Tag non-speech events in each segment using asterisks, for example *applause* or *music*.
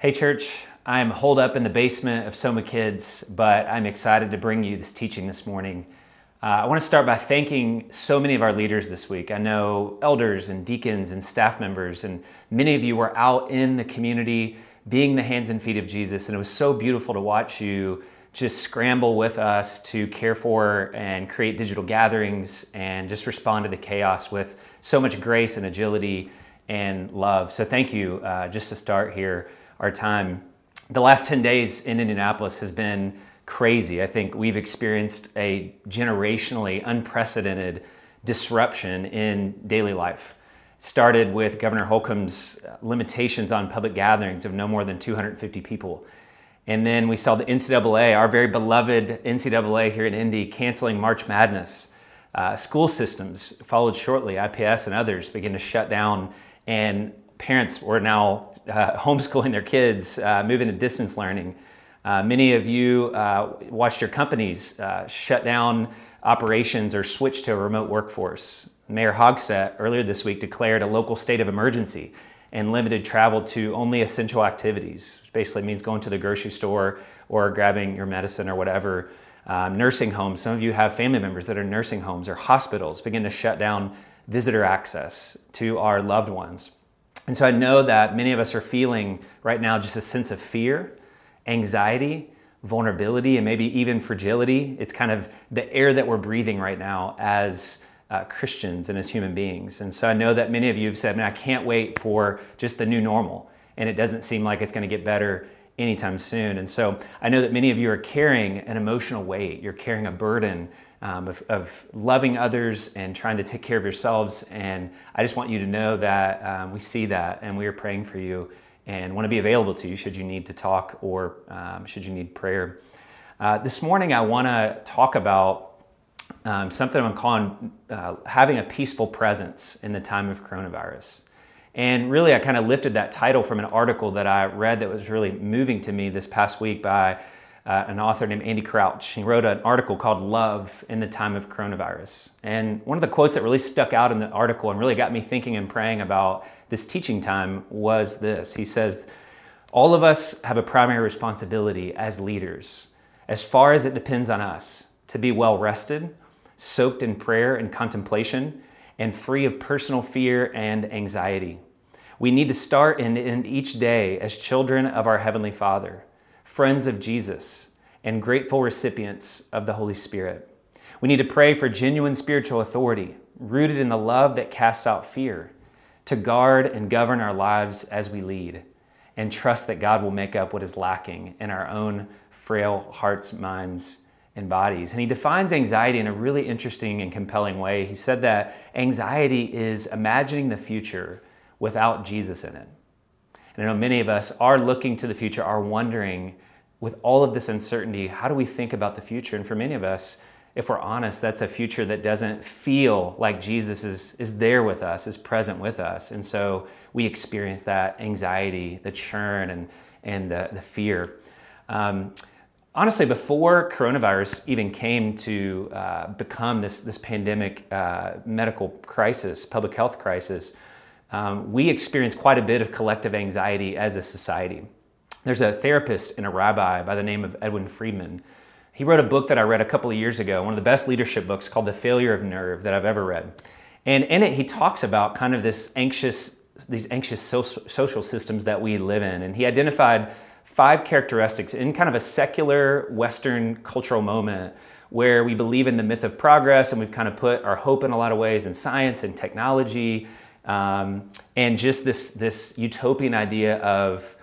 Hey, church. I am holed up in the basement of Soma Kids, but I'm excited to bring you this teaching this morning. Uh, I want to start by thanking so many of our leaders this week. I know elders and deacons and staff members, and many of you were out in the community being the hands and feet of Jesus, and it was so beautiful to watch you just scramble with us to care for and create digital gatherings and just respond to the chaos with so much grace and agility and love. So, thank you uh, just to start here our time. The last 10 days in Indianapolis has been crazy. I think we've experienced a generationally unprecedented disruption in daily life. It started with Governor Holcomb's limitations on public gatherings of no more than 250 people. And then we saw the NCAA, our very beloved NCAA here in Indy, canceling March Madness. Uh, school systems followed shortly, IPS and others began to shut down, and parents were now uh, *laughs* homeschooling their kids, uh, moving to distance learning. Uh, many of you uh, watched your companies shut down operations or switch to a remote workforce. Mayor Hogsett earlier this week declared a local state of emergency and limited travel to only essential activities, which basically means going to the grocery store or grabbing your medicine or whatever. Um, nursing homes, some of you have family members that are nursing homes or hospitals, begin to shut down visitor access to our loved ones. And so I know that many of us are feeling right now just a sense of fear, anxiety, vulnerability, and maybe even fragility. It's kind of the air that we're breathing right now as uh, Christians and as human beings. And so I know that many of you have said, man, I can't wait for just the new normal. And it doesn't seem like it's going to get better anytime soon. And so I know that many of you are carrying an emotional weight, you're carrying a burden um, of, of, loving others and trying to take care of yourselves. And I just want you to know that um, we see that and we are praying for you and want to be available to you should you need to talk or um, should you need prayer. Uh, this morning, I want to talk about um, something I'm calling uh, having a peaceful presence in the time of coronavirus. And really, I kind of lifted that title from an article that I read that was really moving to me this past week by uh, an author named Andy Crouch. He wrote an article called Love in the Time of Coronavirus. And one of the quotes that really stuck out in the article and really got me thinking and praying about this teaching time was this He says, All of us have a primary responsibility as leaders, as far as it depends on us, to be well rested, soaked in prayer and contemplation, and free of personal fear and anxiety. We need to start and end each day as children of our Heavenly Father friends of Jesus, and grateful recipients of the Holy Spirit. We need to pray for genuine spiritual authority, rooted in the love that casts out fear, to guard and govern our lives as we lead, and trust that God will make up what is lacking in our own frail hearts, minds, and bodies. And he defines anxiety in a really interesting and compelling way. He said that anxiety is imagining the future without Jesus in it. And I know many of us are looking to the future, are wondering, with all of this uncertainty, how do we think about the future? And for many of us, if we're honest, that's a future that doesn't feel like Jesus is, is there with us, is present with us. And so we experience that anxiety, the churn, and, and the, the fear. Um, honestly, before coronavirus even came to uh, become this, this pandemic uh, medical crisis, public health crisis, um, we experienced quite a bit of collective anxiety as a society. There's a therapist and a rabbi by the name of Edwin Friedman. He wrote a book that I read a couple of years ago, one of the best leadership books called The Failure of Nerve that I've ever read. And in it, he talks about kind of this anxious, these anxious social systems that we live in. And he identified five characteristics in kind of a secular Western cultural moment where we believe in the myth of progress and we've kind of put our hope in a lot of ways in science and technology um, and just this, this utopian idea of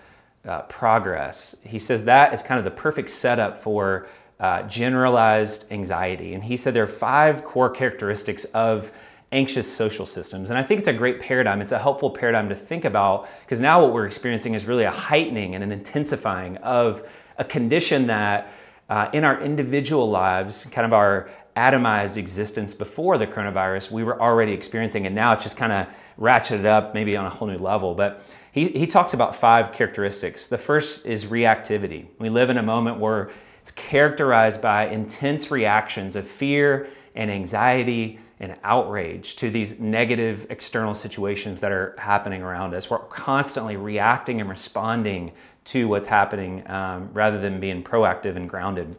uh, progress. He says that is kind of the perfect setup for uh, generalized anxiety. And he said there are five core characteristics of anxious social systems. And I think it's a great paradigm. It's a helpful paradigm to think about because now what we're experiencing is really a heightening and an intensifying of a condition that uh, in our individual lives, kind of our atomized existence before the coronavirus we were already experiencing, and now it's just kind of ratcheted up maybe on a whole new level. But he, he talks about five characteristics. The first is reactivity. We live in a moment where it's characterized by intense reactions of fear and anxiety and outrage to these negative external situations that are happening around us. We're constantly reacting and responding to what's happening um, rather than being proactive and grounded.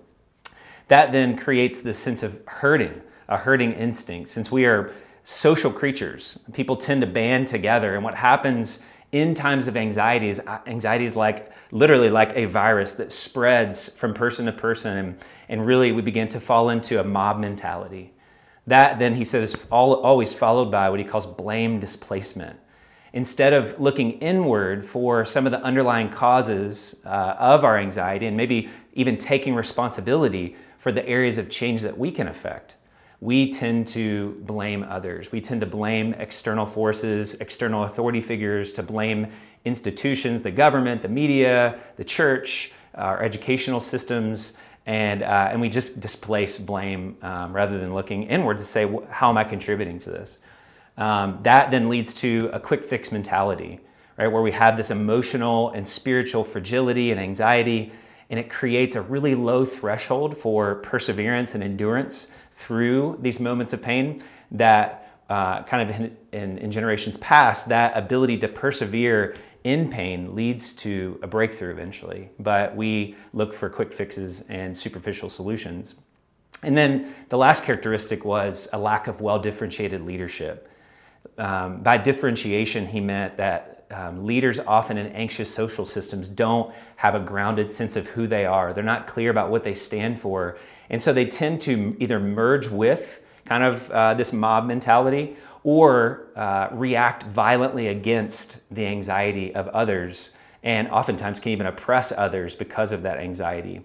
That then creates this sense of herding, a herding instinct. Since we are social creatures, people tend to band together, and what happens in times of anxiety is uh, anxiety is like literally like a virus that spreads from person to person and, and really we begin to fall into a mob mentality that then he says is always followed by what he calls blame displacement instead of looking inward for some of the underlying causes uh, of our anxiety and maybe even taking responsibility for the areas of change that we can affect we tend to blame others. We tend to blame external forces, external authority figures, to blame institutions, the government, the media, the church, our educational systems, and, uh, and we just displace blame um, rather than looking inward to say, how am I contributing to this? Um, that then leads to a quick fix mentality, right? Where we have this emotional and spiritual fragility and anxiety, and it creates a really low threshold for perseverance and endurance through these moments of pain that uh, kind of in, in, in, generations past, that ability to persevere in pain leads to a breakthrough eventually. But we look for quick fixes and superficial solutions. And then the last characteristic was a lack of well differentiated leadership. Um, by differentiation, he meant that um, leaders often in anxious social systems don't have a grounded sense of who they are. They're not clear about what they stand for. And so they tend to either merge with kind of uh, this mob mentality or uh, react violently against the anxiety of others and oftentimes can even oppress others because of that anxiety.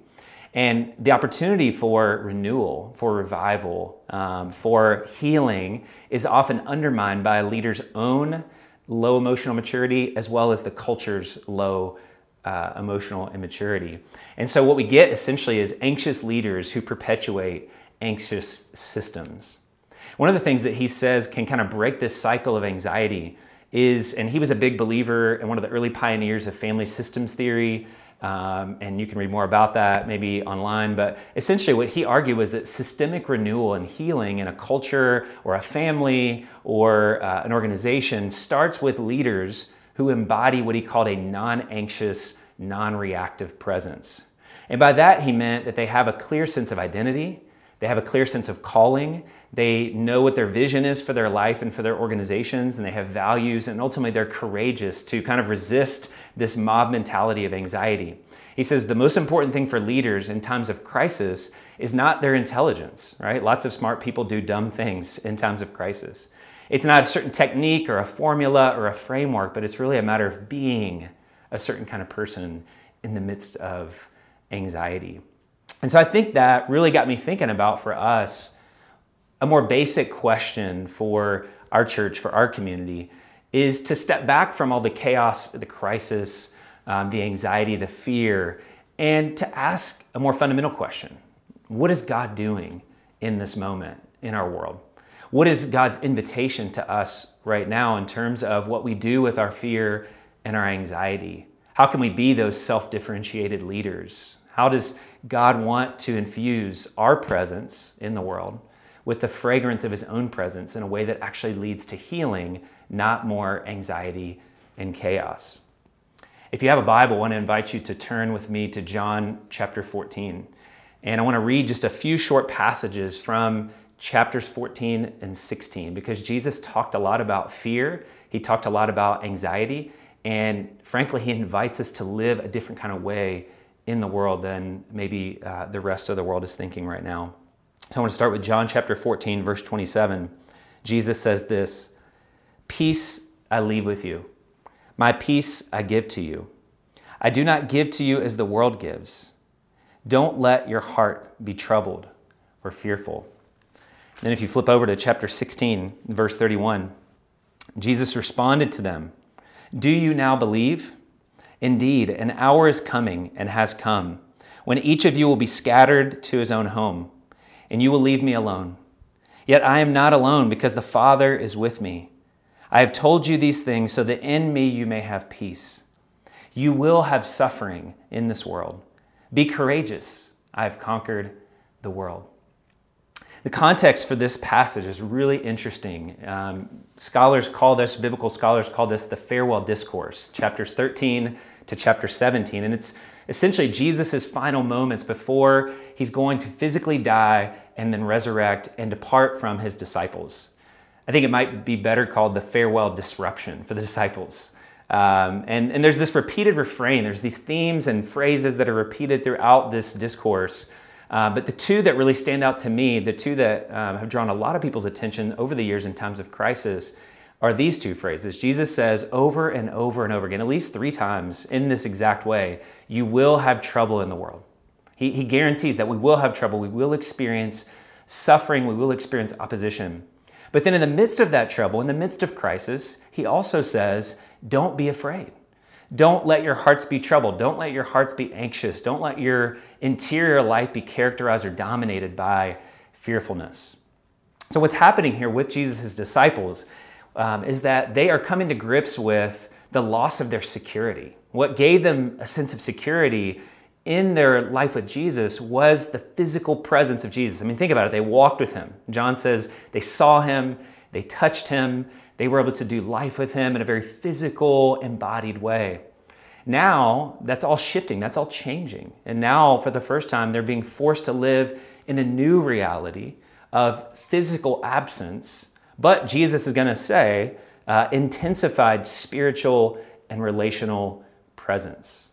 And the opportunity for renewal, for revival, um, for healing is often undermined by a leader's own low emotional maturity as well as the culture's low uh, emotional immaturity. And so, what we get essentially is anxious leaders who perpetuate anxious systems. One of the things that he says can kind of break this cycle of anxiety is, and he was a big believer and one of the early pioneers of family systems theory. Um, and you can read more about that maybe online. But essentially, what he argued was that systemic renewal and healing in a culture or a family or uh, an organization starts with leaders who embody what he called a non anxious, non reactive presence. And by that, he meant that they have a clear sense of identity, they have a clear sense of calling, they know what their vision is for their life and for their organizations, and they have values, and ultimately they're courageous to kind of resist this mob mentality of anxiety. He says the most important thing for leaders in times of crisis is not their intelligence, right? Lots of smart people do dumb things in times of crisis. It's not a certain technique or a formula or a framework, but it's really a matter of being a certain kind of person in the midst of anxiety. And so I think that really got me thinking about for us a more basic question for our church, for our community, is to step back from all the chaos, the crisis, um, the anxiety, the fear, and to ask a more fundamental question What is God doing in this moment in our world? What is God's invitation to us right now in terms of what we do with our fear and our anxiety? How can we be those self differentiated leaders? How does God want to infuse our presence in the world with the fragrance of His own presence in a way that actually leads to healing, not more anxiety and chaos? If you have a Bible, I want to invite you to turn with me to John chapter 14. And I want to read just a few short passages from chapters 14 and 16 because Jesus talked a lot about fear, he talked a lot about anxiety, and frankly, he invites us to live a different kind of way in the world than maybe uh, the rest of the world is thinking right now. So I want to start with John chapter 14, verse 27. Jesus says this Peace I leave with you, my peace I give to you. I do not give to you as the world gives. Don't let your heart be troubled or fearful. Then, if you flip over to chapter 16, verse 31, Jesus responded to them Do you now believe? Indeed, an hour is coming and has come when each of you will be scattered to his own home, and you will leave me alone. Yet I am not alone because the Father is with me. I have told you these things so that in me you may have peace. You will have suffering in this world. Be courageous. I have conquered the world. The context for this passage is really interesting. Um, scholars call this, biblical scholars call this the farewell discourse, chapters 13 to chapter 17. And it's essentially Jesus' final moments before he's going to physically die and then resurrect and depart from his disciples. I think it might be better called the farewell disruption for the *laughs* disciples. Um, and, and there's this repeated refrain, there's these themes and phrases that are repeated throughout this discourse. Uh, but the two that really stand out to me, the two that um, have drawn a lot of people's attention over the years in times of crisis, are these two phrases. Jesus says over and over and over again, at least three times in this exact way, you will have trouble in the world. He, he guarantees that we will have trouble, we will experience suffering, we will experience opposition. But then, in the midst of that trouble, in the midst of crisis, he also says, Don't be afraid. Don't let your hearts be troubled. Don't let your hearts be anxious. Don't let your interior life be characterized or dominated by fearfulness. So, what's happening here with Jesus' disciples um, is that they are coming to grips with the loss of their security. What gave them a sense of security in their life with Jesus was the physical presence of Jesus. I mean, think about it. They walked with him. John says they saw him, they touched him, they were able to do life with him in a very physical, embodied way. Now, that's all shifting, that's all changing. And now, for the first time, they're being forced to live in a new reality of physical absence, but Jesus is going to say, uh, intensified spiritual and relational presence.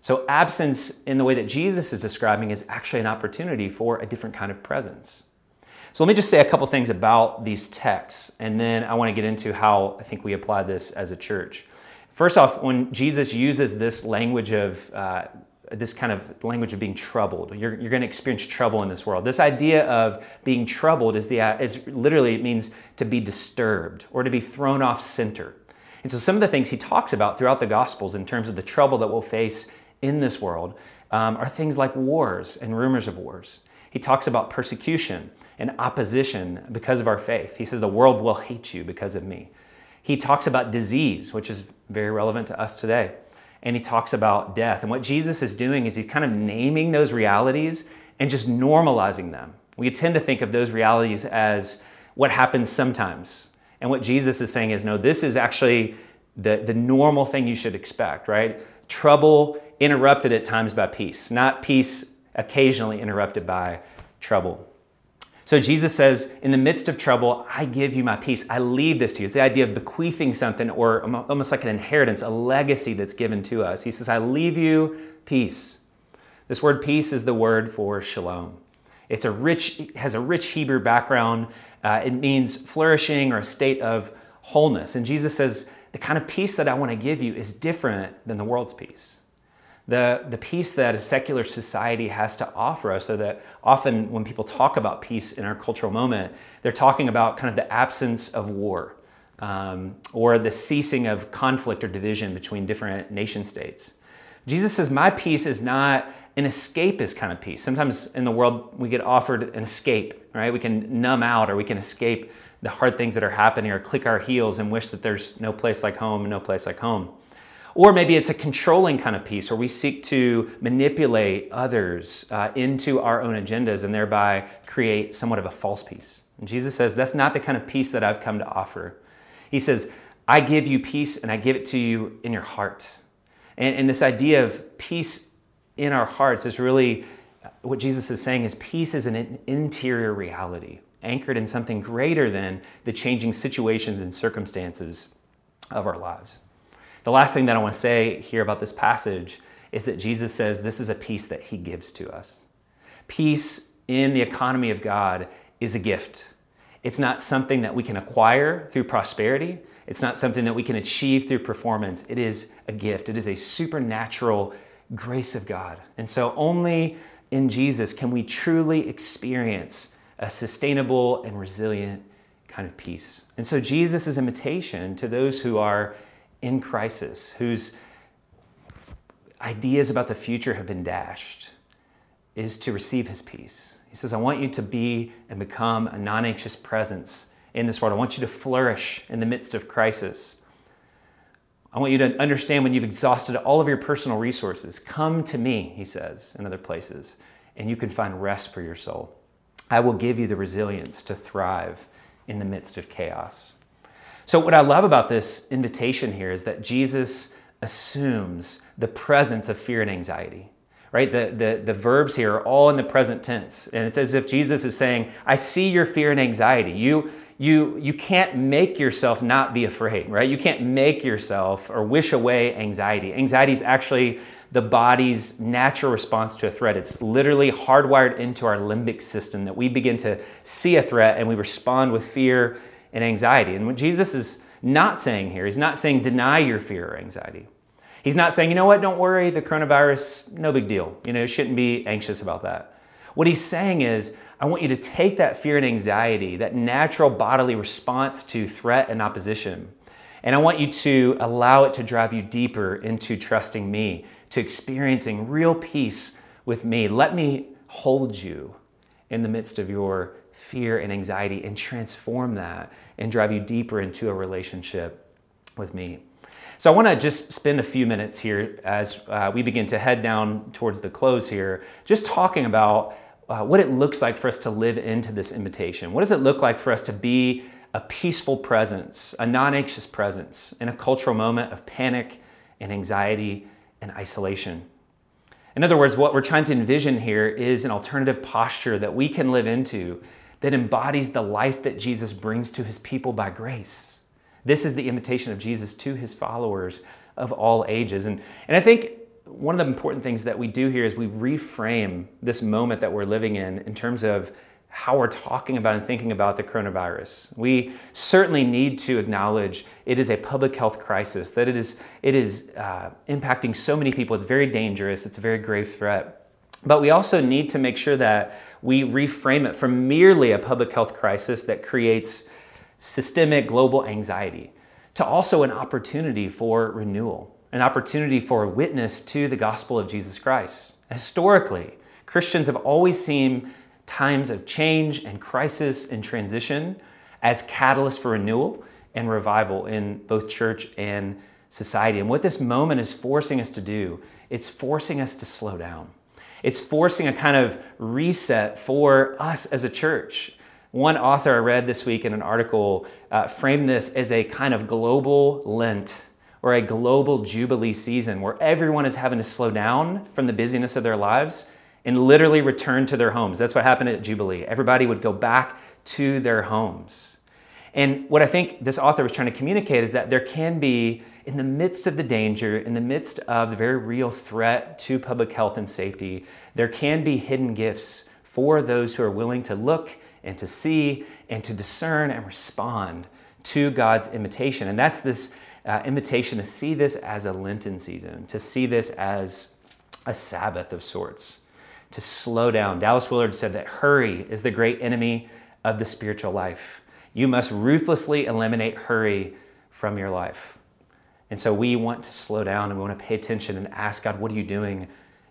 So, absence in the way that Jesus is describing is actually an opportunity for a different kind of presence. So, let me just say a couple things about these texts, and then I want to get into how I think we apply this as a church. First off, when Jesus uses this language of uh, this kind of language of being troubled. You're, you're going to experience trouble in this world. This idea of being troubled is, the, is literally, it means to be disturbed or to be thrown off center. And so, some of the things he talks about throughout the Gospels in terms of the trouble that we'll face in this world um, are things like wars and rumors of wars. He talks about persecution and opposition because of our faith. He says, The world will hate you because of me. He talks about disease, which is very relevant to us today. And he talks about death. And what Jesus is doing is he's kind of naming those realities and just normalizing them. We tend to think of those realities as what happens sometimes. And what Jesus is saying is, no, this is actually the, the normal thing you should expect, right? Trouble interrupted at times by peace, not peace occasionally interrupted by trouble. So Jesus says, in the midst of trouble, I give you my peace. I leave this to you. It's the idea of bequeathing something or almost like an inheritance, a legacy that's given to us. He says, I leave you peace. This word peace is the word for shalom. It's a rich, has a rich Hebrew background. Uh, it means flourishing or a state of wholeness. And Jesus says, the kind of peace that I want to give you is different than the world's peace the, the peace that a secular society has to offer us. So that often when people talk about peace in our cultural moment, they're talking about kind of the absence of war um, or the ceasing of conflict or division between different nation states. Jesus says, My peace is not an escapist kind of peace. Sometimes in the world, we get offered an escape, right? We can numb out or we can escape the hard things that are happening or click our heels and wish that there's no place like home and no place like home. Or maybe it's a controlling kind of peace where we seek to manipulate others uh, into our own agendas and thereby create somewhat of a false peace. And Jesus says, That's not the kind of peace that I've come to offer. He says, I give you peace and I give it to you in your heart. And, and this idea of peace in our hearts is really what Jesus is saying is peace is an interior reality anchored in something greater than the changing situations and circumstances of our lives. The last thing that I want to say here about this passage is that Jesus says this is a peace that he gives to us. Peace in the economy of God is a gift. It's not something that we can acquire through prosperity. It's not something that we can achieve through performance. It is a gift. It is a supernatural grace of God. And so only in Jesus can we truly experience a sustainable and resilient kind of peace. And so Jesus' invitation to those who are in crisis, whose ideas about the future have been dashed, is to receive his peace. He says, I want you to be and become a non anxious presence in this world. I want you to flourish in the midst of crisis. I want you to understand when you've exhausted all of your personal resources, come to me, he says in other places, and you can find rest for your soul. I will give you the resilience to thrive in the midst of chaos. So, what I love about this invitation here is that Jesus assumes the presence of fear and anxiety right? The, the, the verbs here are all in the present tense. And it's as if Jesus is saying, I see your fear and anxiety. You, you, you can't make yourself not be afraid, right? You can't make yourself or wish away anxiety. Anxiety is actually the body's natural response to a threat. It's literally hardwired into our limbic system that we begin to see a threat and we respond with fear and anxiety. And what Jesus is not saying here, he's not saying deny your fear or anxiety. He's not saying, you know what, don't worry, the coronavirus, no big deal. You know, you shouldn't be anxious about that. What he's saying is, I want you to take that fear and anxiety, that natural bodily response to threat and opposition, and I want you to allow it to drive you deeper into trusting me, to experiencing real peace with me. Let me hold you in the midst of your fear and anxiety and transform that and drive you deeper into a relationship with me. So I want to just spend a few minutes here as uh, we begin to head down towards the close here, just talking about uh, what it looks like for us to live into this invitation. What does it look like for us to be a peaceful presence, a non anxious presence in a cultural moment of panic and anxiety and isolation? In other words, what we're trying to envision here is an alternative posture that we can live into that embodies the life that Jesus brings to his people by grace. This is the invitation of Jesus to his followers of all ages. And, and I think one of the important things that we do here is we reframe this moment that we're living in in terms of how we're talking about and thinking about the coronavirus. We certainly need to acknowledge it is a public health crisis, that it is, it is uh, impacting so many people. It's very dangerous, it's a very grave threat. But we also need to make sure that we reframe it from merely a public health crisis that creates systemic global anxiety to also an opportunity for renewal, an opportunity for a witness to the gospel of Jesus Christ. Historically, Christians have always seen times of change and crisis and transition as catalysts for renewal and revival in both church and society. And what this moment is forcing us to do, it's forcing us to slow down. It's forcing a kind of reset for us as a church. One author I read this week in an article uh, framed this as a kind of global Lent or a global Jubilee season where everyone is having to slow down from the busyness of their lives and literally return to their homes. That's what happened at Jubilee. Everybody would go back to their homes. And what I think this author was trying to communicate is that there can be, in the midst of the danger, in the midst of the very real threat to public health and safety, there can be hidden gifts for those who are willing to look and to see and to discern and respond to God's invitation. And that's this uh, invitation to see this as a Lenten season, to see this as a Sabbath of sorts, to slow down. Dallas Willard said that hurry is the great enemy of the spiritual life. You must ruthlessly eliminate hurry from your life. And so we want to slow down and we want to pay attention and ask God, what are you doing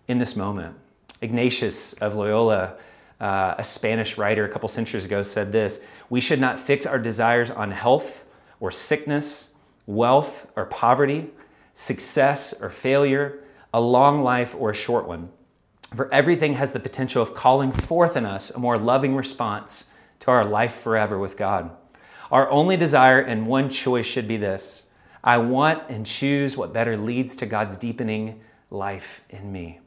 in this moment? Ignatius of Loyola uh, a Spanish writer a couple centuries ago said this We should not fix our desires on health or sickness, wealth or poverty, success or failure, a long life or a short one. For everything has the potential of calling forth in us a more loving response to our life forever with God. Our only desire and one choice should be this I want and choose what better leads to God's deepening life in me.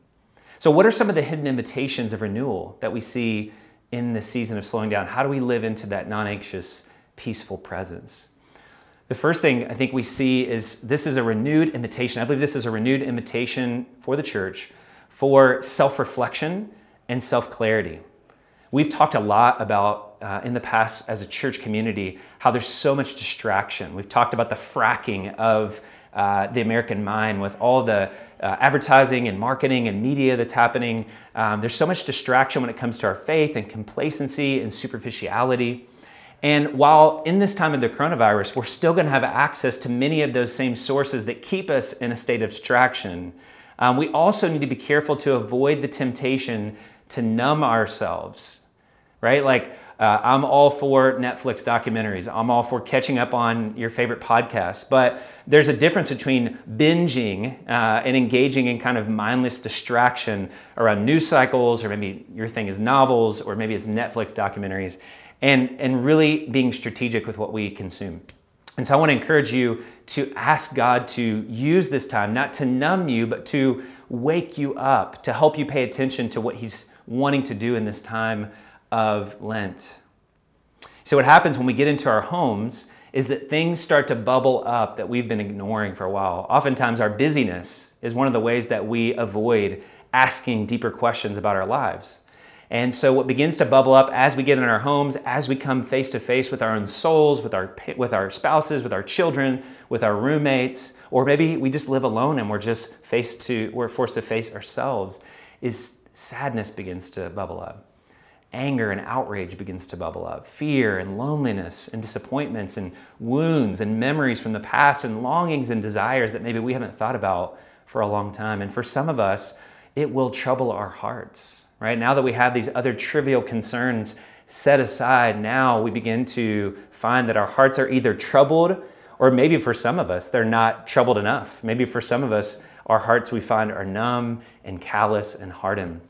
So, what are some of the hidden invitations of renewal that we see in this season of slowing down? How do we live into that non anxious, peaceful presence? The first thing I think we see is this is a renewed invitation. I believe this is a renewed invitation for the church for self reflection and self clarity. We've talked a lot about uh, in the past as a church community how there's so much distraction. We've talked about the fracking of uh, the American mind with all the uh, advertising and marketing and media that's happening. Um, there's so much distraction when it comes to our faith and complacency and superficiality. And while in this time of the coronavirus, we're still going to have access to many of those same sources that keep us in a state of distraction, um, we also need to be careful to avoid the temptation to numb ourselves right? Like, uh, I'm all for Netflix documentaries. I'm all for catching up on your favorite podcasts. But there's a difference between binging uh, and engaging in kind of mindless distraction around news cycles, or maybe your thing is novels, or maybe it's Netflix documentaries, and, and really being strategic with what we consume. And so I want to encourage you to ask God to use this time, not to numb you, but to wake you up, to help you pay attention to what He's wanting to do in this time of Lent. So, what happens when we get into our homes is that things start to bubble up that we've been ignoring for a while. Oftentimes, our busyness is one of the ways that we avoid asking deeper questions about our lives. And so, what begins to bubble up as we get in our homes, as we come face to face with our own souls, with our, with our spouses, with our children, with our roommates, or maybe we just live alone and we're just faced to, we're forced to face ourselves, is sadness begins to bubble up anger and outrage begins to bubble up, fear and loneliness and disappointments and wounds and memories from the past and longings and desires that maybe we haven't thought about for a long time. And for some of us, it will trouble our hearts, right? Now that we have these other trivial concerns set aside, now we begin to find that our hearts are either troubled or maybe for some of us, they're not troubled enough. Maybe for some of us, our hearts we find are numb and callous and hardened.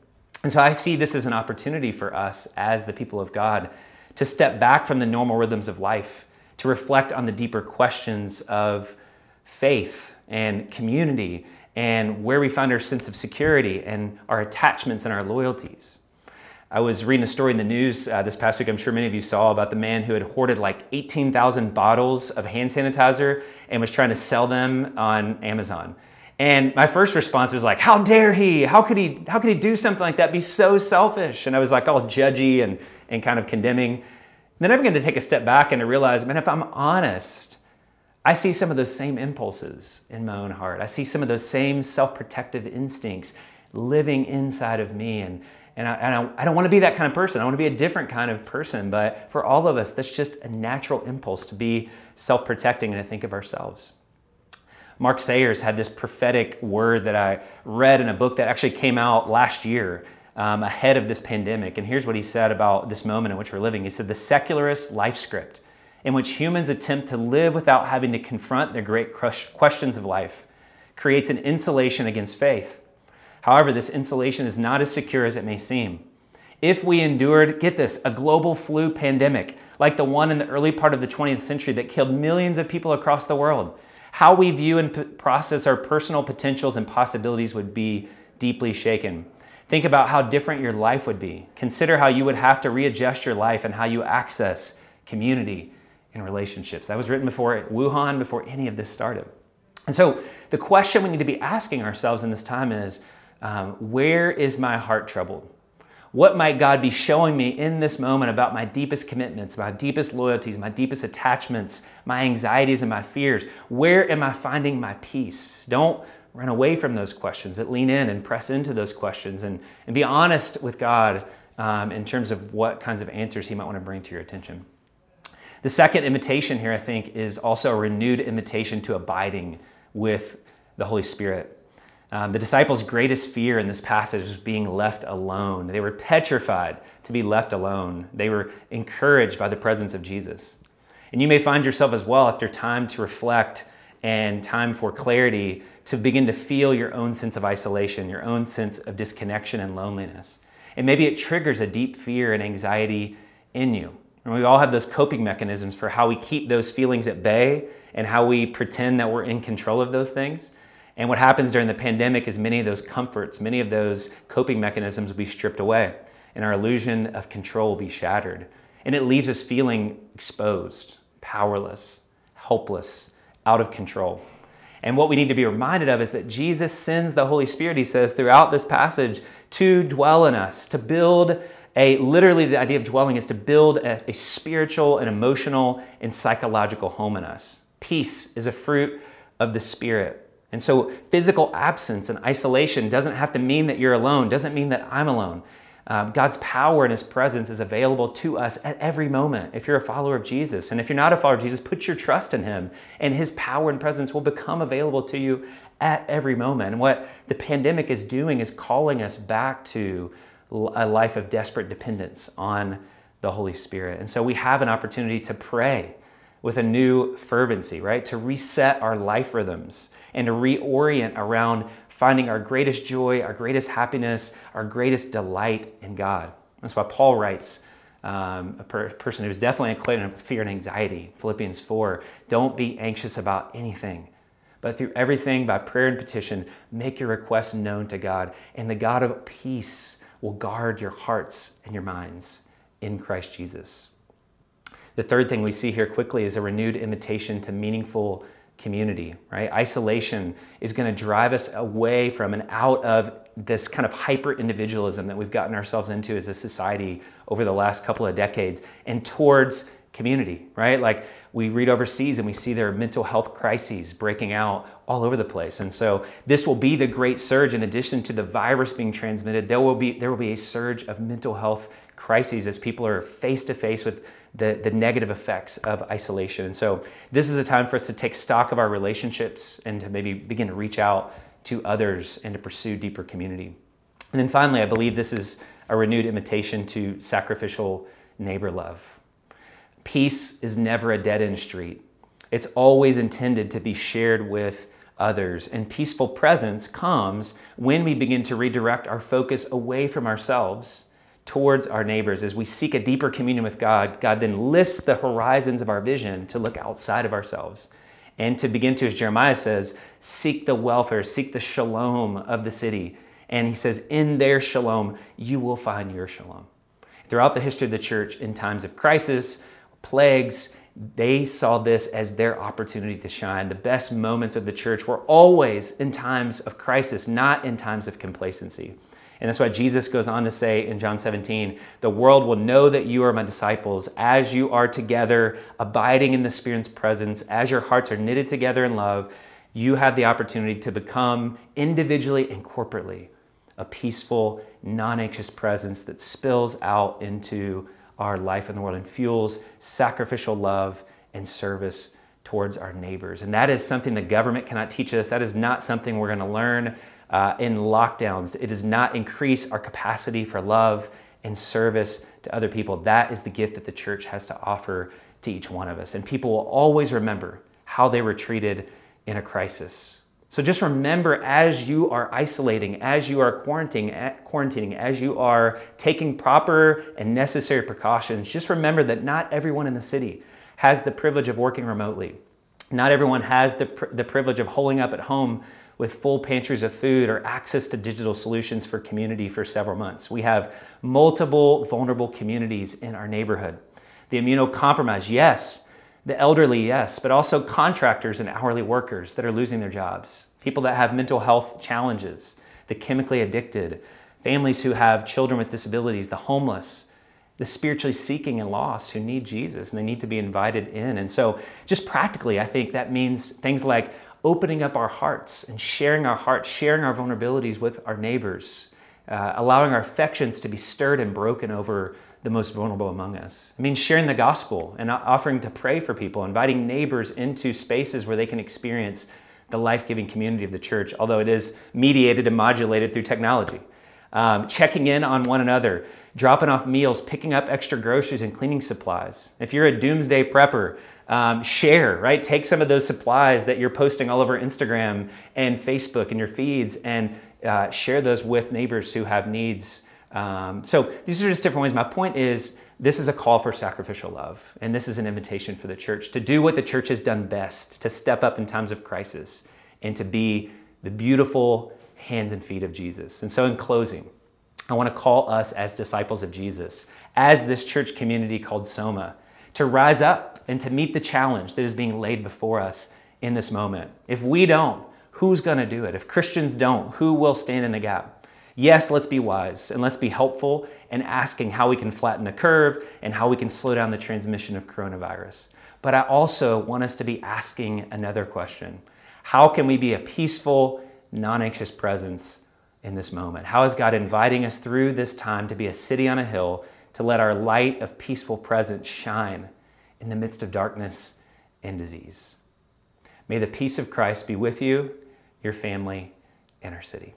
And so I see this as an opportunity for us as the people of God to step back from the normal rhythms of life, to reflect on the deeper questions of faith and community and where we find our sense of security and our attachments and our loyalties. I was reading a story in the news uh, this past week, I'm sure many of you saw, about the man who had hoarded like 18,000 bottles of hand sanitizer and was trying to sell them on Amazon. And my first response was like, "How dare he? How could he? How could he do something like that? Be so selfish?" And I was like all judgy and and kind of condemning. And then I began to take a step back and to realize, man, if I'm honest, I see some of those same impulses in my own heart. I see some of those same self-protective instincts living inside of me, and and I, and I, I don't want to be that kind of person. I want to be a different kind of person. But for all of us, that's just a natural impulse to be self-protecting and to think of ourselves. Mark Sayers had this prophetic word that I read in a book that actually came out last year um, ahead of this pandemic. And here's what he said about this moment in which we're living. He said, The secularist life script in which humans attempt to live without having to confront the great questions of life creates an insulation against faith. However, this insulation is not as secure as it may seem. If we endured, get this, a global flu pandemic like the one in the early part of the 20th century that killed millions of people across the world, how we view and process our personal potentials and possibilities would be deeply shaken. Think about how different your life would be. Consider how you would have to readjust your life and how you access community and relationships. That was written before Wuhan, before any of this started. And so the question we need to be asking ourselves in this time is um, where is my heart troubled? What might God be showing me in this moment about my deepest commitments, my deepest loyalties, my deepest attachments, my anxieties and my fears? Where am I finding my peace? Don't run away from those questions, but lean in and press into those questions and, and be honest with God um, in terms of what kinds of answers He might want to bring to your attention. The second invitation here, I think, is also a renewed invitation to abiding with the Holy Spirit. Um, the disciples' greatest fear in this passage was being left alone. They were petrified to be left alone. They were encouraged by the presence of Jesus. And you may find yourself as well, after time to reflect and time for clarity, to begin to feel your own sense of isolation, your own sense of disconnection and loneliness. And maybe it triggers a deep fear and anxiety in you. And we all have those coping mechanisms for how we keep those feelings at bay and how we pretend that we're in control of those things. And what happens during the pandemic is many of those comforts, many of those coping mechanisms will be stripped away, and our illusion of control will be shattered. And it leaves us feeling exposed, powerless, helpless, out of control. And what we need to be reminded of is that Jesus sends the Holy Spirit, he says throughout this passage, to dwell in us, to build a literally, the idea of dwelling is to build a, a spiritual and emotional and psychological home in us. Peace is a fruit of the Spirit. And so, physical absence and isolation doesn't have to mean that you're alone, doesn't mean that I'm alone. Um, God's power and His presence is available to us at every moment if you're a follower of Jesus. And if you're not a follower of Jesus, put your trust in Him, and His power and presence will become available to you at every moment. And what the pandemic is doing is calling us back to a life of desperate dependence on the Holy Spirit. And so we have an opportunity to pray with a new fervency, right? To reset our life rhythms and to reorient around finding our greatest joy, our greatest happiness, our greatest delight in God. That's why Paul writes, um, a per- person who's definitely acquainted with fear and anxiety, Philippians 4, don't be anxious about anything. But through everything, by prayer and petition, make your requests known to God, and the God of peace will guard your hearts and your minds in Christ Jesus. The third thing we see here quickly is a renewed invitation to meaningful community, right? Isolation is going to drive us away from and out of this kind of hyper individualism that we've gotten ourselves into as a society over the last couple of decades and towards community, right? Like we read overseas and we see there are mental health crises breaking out all over the place. And so this will be the great surge in addition to the virus being transmitted, there will be there will be a surge of mental health crises as people are face to face with the, the negative effects of isolation. And so this is a time for us to take stock of our relationships and to maybe begin to reach out to others and to pursue deeper community. And then finally, I believe this is a renewed invitation to sacrificial neighbor love. Peace is never a dead end street. It's always intended to be shared with others. And peaceful presence comes when we begin to redirect our focus away from ourselves towards our neighbors. As we seek a deeper communion with God, God then lifts the horizons of our vision to look outside of ourselves and to begin to, as Jeremiah says, seek the welfare, seek the shalom of the city. And he says, in their shalom, you will find your shalom. Throughout the history of the church, in times of crisis, plagues, they saw this as their opportunity to shine. The best moments of the church were always in times of crisis, not in times of complacency. And that's why Jesus goes on to say in John 17, the world will know that you are my disciples as you are together, abiding in the Spirit's presence, as your hearts are knitted together in love. You have the opportunity to become individually and corporately a peaceful, non anxious presence that spills out into our life in the world and fuels sacrificial love and service towards our neighbors. And that is something the government cannot teach us. That is not something we're going to learn uh, in lockdowns. It does not increase our capacity for love and service to other people. That is the gift that the church has to offer to each one of us. And people will always remember how they were treated in a crisis. So just remember as you are isolating, as you are quarantining, quarantining, as you are taking proper and necessary precautions, just remember that not everyone in the city has the privilege of working remotely. Not everyone has the, the privilege of holding up at home with full pantries of food or access to digital solutions for community for several months. We have multiple vulnerable communities in our neighborhood. The immunocompromised, yes, the elderly, yes, but also contractors and hourly workers that are losing their jobs, people that have mental health challenges, the chemically addicted, families who have children with disabilities, the homeless, the spiritually seeking and lost who need Jesus and they need to be invited in. And so, just practically, I think that means things like opening up our hearts and sharing our hearts, sharing our vulnerabilities with our neighbors, uh, allowing our affections to be stirred and broken over the most vulnerable among us. It means sharing the gospel and offering to pray for people, inviting neighbors into spaces where they can experience the life giving community of the church, although it is mediated and modulated through technology. Um, checking in on one another, dropping off meals, picking up extra groceries and cleaning supplies. If you're a doomsday prepper, um, share, right? Take some of those supplies that you're posting all over Instagram and Facebook and your feeds and uh, share those with neighbors who have needs um, so these are just different ways. My point is, this is a call for sacrificial love, and this is an invitation for the church to do what the church has done best to step up in times of crisis and to be the beautiful hands and feet of Jesus. And so, in closing, I want to call us as disciples of Jesus, as this church community called Soma, to rise up and to meet the challenge that is being laid before us in this moment. If we don't, who's going to do it? If Christians don't, who will stand in the gap? Yes, let's be wise and let's be helpful in asking how we can flatten the curve and how we can slow down the transmission of coronavirus. But I also want us to be asking another question How can we be a peaceful, non anxious presence in this moment? How is God inviting us through this time to be a city on a hill, to let our light of peaceful presence shine in the midst of darkness and disease? May the peace of Christ be with you, your family, and our city.